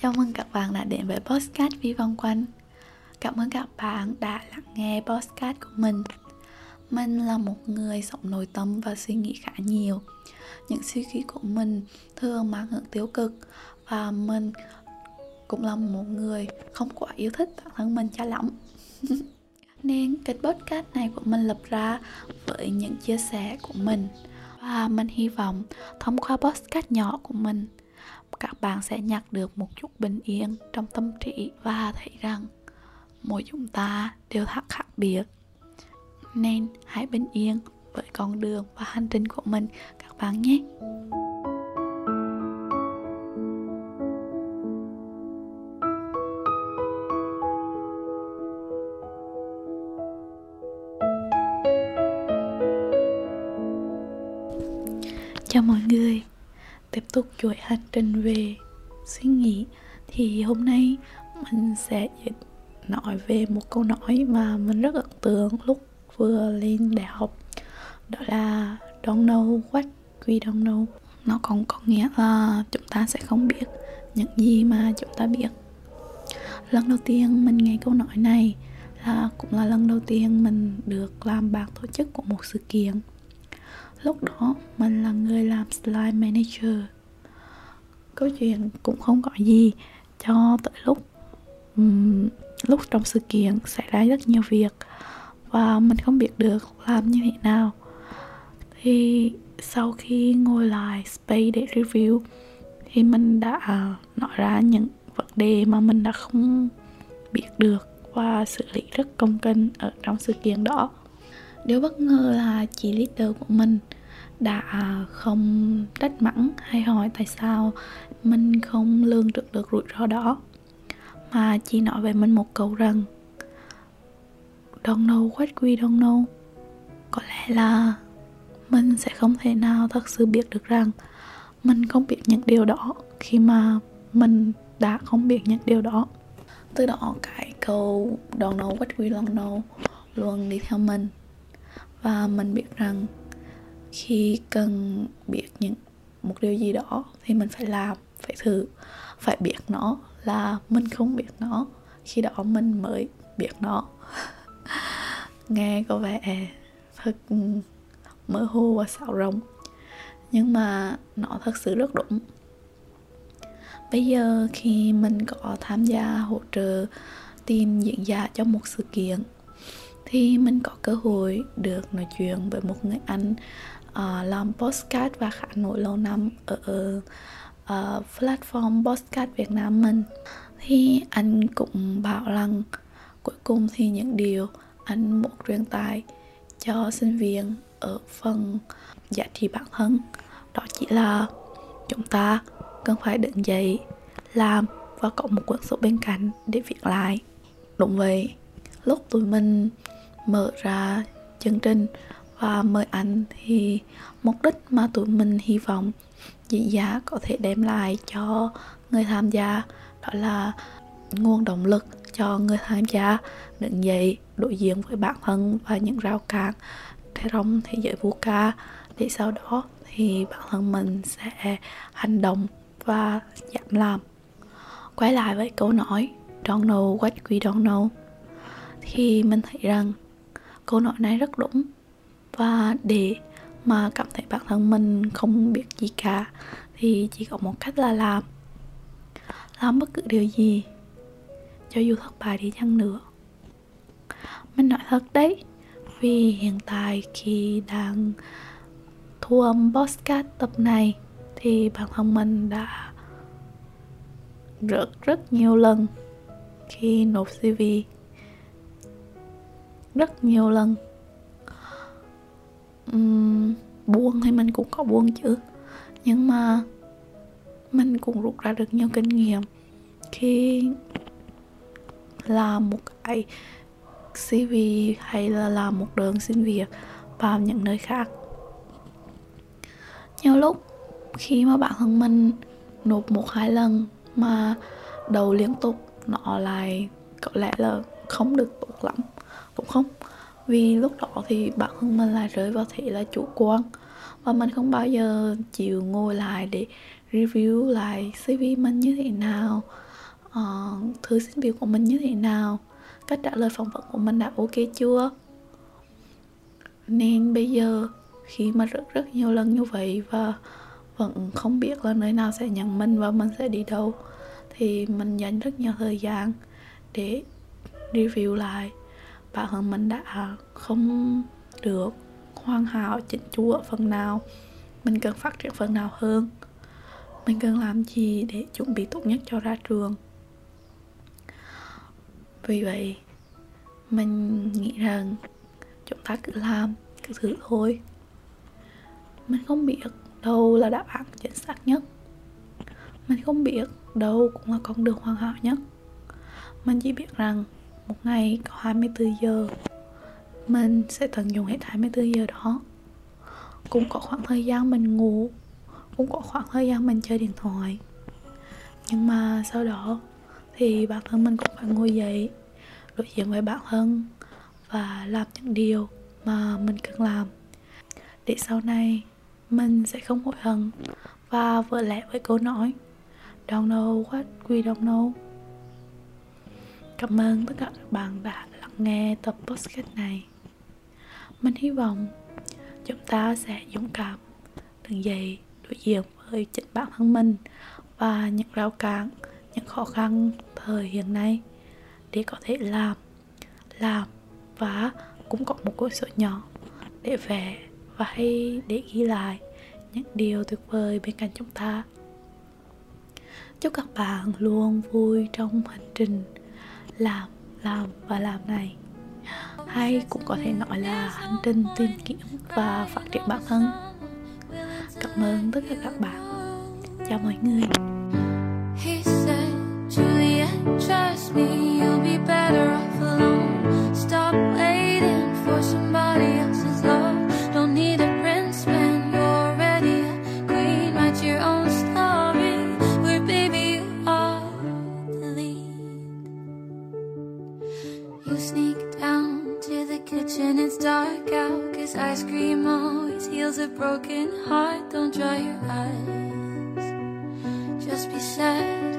Chào mừng các bạn đã đến với Postcard Vi Vòng Quanh. Cảm ơn các bạn đã lắng nghe Postcard của mình. Mình là một người sống nội tâm và suy nghĩ khá nhiều. Những suy nghĩ của mình thường mang hướng tiêu cực Và mình cũng là một người không quá yêu thích bản thân mình cho lắm. Nên kênh podcast này của mình lập ra với những chia sẻ của mình Và mình hy vọng thông qua podcast nhỏ của mình bạn sẽ nhặt được một chút bình yên trong tâm trí và thấy rằng mỗi chúng ta đều thật khác biệt. Nên hãy bình yên với con đường và hành trình của mình, các bạn nhé. Chào mọi người tiếp tục chuỗi hành trình về suy nghĩ, thì hôm nay mình sẽ nói về một câu nói mà mình rất ấn tượng lúc vừa lên đại học. Đó là don't know what we don't know. Nó còn có nghĩa là chúng ta sẽ không biết những gì mà chúng ta biết. Lần đầu tiên mình nghe câu nói này là cũng là lần đầu tiên mình được làm bạn tổ chức của một sự kiện lúc đó mình là người làm slide manager. Câu chuyện cũng không gọi gì cho tới lúc um, lúc trong sự kiện xảy ra rất nhiều việc và mình không biết được làm như thế nào. Thì sau khi ngồi lại space để review thì mình đã nói ra những vấn đề mà mình đã không biết được và xử lý rất công kênh ở trong sự kiện đó. Điều bất ngờ là chị leader của mình đã không trách mắng hay hỏi tại sao mình không lương được được rủi ro đó, mà chỉ nói về mình một câu rằng, don't know what we don't know. Có lẽ là mình sẽ không thể nào thật sự biết được rằng mình không biết những điều đó khi mà mình đã không biết những điều đó. Từ đó, cái câu don't know what we don't know luôn đi theo mình, và mình biết rằng khi cần biết những một điều gì đó thì mình phải làm, phải thử, phải biết nó, là mình không biết nó, khi đó mình mới biết nó. Nghe có vẻ thật ừ, mơ hồ và xạo rộng, nhưng mà nó thật sự rất đúng. Bây giờ khi mình có tham gia hỗ trợ tìm diễn giả cho một sự kiện thì mình có cơ hội được nói chuyện với một người anh uh, làm postcard và khá nổi lâu năm ở uh, platform postcard Việt Nam mình. Thì anh cũng bảo rằng cuối cùng thì những điều anh muốn truyền tải cho sinh viên ở phần giá trị bản thân đó chỉ là chúng ta cần phải đứng dậy làm và có một cuốn sổ bên cạnh để viết lại. Đúng vậy lúc tụi mình mở ra chương trình. Và mời anh thì mục đích mà tụi mình hy vọng diễn giả dạ có thể đem lại cho người tham gia đó là nguồn động lực cho người tham gia đứng dậy đối diện với bản thân và những rào cản trong thế giới vô ca. Để sau đó thì bản thân mình sẽ hành động và giảm làm. Quay lại với câu nói, don't know what we don't know. Thì mình thấy rằng câu nói này rất đúng. Và để mà cảm thấy bản thân mình không biết gì cả, thì chỉ có một cách là làm. Làm bất cứ điều gì, cho dù thất bại đi chăng nữa. Mình nói thật đấy, vì hiện tại khi đang thu âm podcast tập này, thì bản thân mình đã rớt rất nhiều lần khi nộp CV rất nhiều lần. Uhm, buông thì mình cũng có buông chứ. Nhưng mà mình cũng rút ra được nhiều kinh nghiệm khi làm một cái CV hay là làm một đơn xin việc vào những nơi khác. Nhiều lúc khi mà bản thân mình nộp một hai lần mà đầu liên tục nó lại có lẽ là không được tốt lắm cũng không. Vì lúc đó thì bản thân mình lại rơi vào thế là chủ quan. Và mình không bao giờ chịu ngồi lại để review lại CV mình như thế nào uh, thư xin việc của mình như thế nào. Cách trả lời phỏng vấn của mình đã ok chưa? Nên bây giờ khi mà rất rất nhiều lần như vậy và vẫn không biết là nơi nào sẽ nhận mình và mình sẽ đi đâu thì mình dành rất nhiều thời gian để review lại bản thân mình đã không được hoàn hảo chỉnh chu ở phần nào. Mình cần phát triển phần nào hơn. Mình cần làm gì để chuẩn bị tốt nhất cho ra trường? Vì vậy, mình nghĩ rằng chúng ta cứ làm, cứ thử thôi. Mình không biết đâu là đáp án chính xác nhất. Mình không biết đâu cũng là con đường hoàn hảo nhất. Mình chỉ biết rằng một ngày có 24 giờ. Mình sẽ tận dụng hết 24 giờ đó. Cũng có khoảng thời gian mình ngủ, cũng có khoảng thời gian mình chơi điện thoại. Nhưng mà sau đó thì bản thân mình cũng phải ngồi dậy, đối diện với bản thân và làm những điều mà mình cần làm. Để sau này mình sẽ không hối hận và vỡ lẽ với câu nói, don't know what we don't know cảm ơn tất cả các bạn đã lắng nghe tập podcast này. Mình hy vọng chúng ta sẽ dũng cảm, từng dậy đối diện với chính bản thân mình và những rào cản, những khó khăn thời hiện nay để có thể làm làm và cũng có một cuốn sổ nhỏ để vẽ và hay để ghi lại những điều tuyệt vời bên cạnh chúng ta. Chúc các bạn luôn vui trong hành trình làm làm và làm này. Hay cũng có thể nói là hành trình tìm kiếm và phát triển bản thân. Cảm ơn tất cả các bạn. Chào mọi người. He said, Juliet, trust me, You sneak down to the kitchen, it's dark out. Cause ice cream always heals a broken heart. Don't dry your eyes, just be sad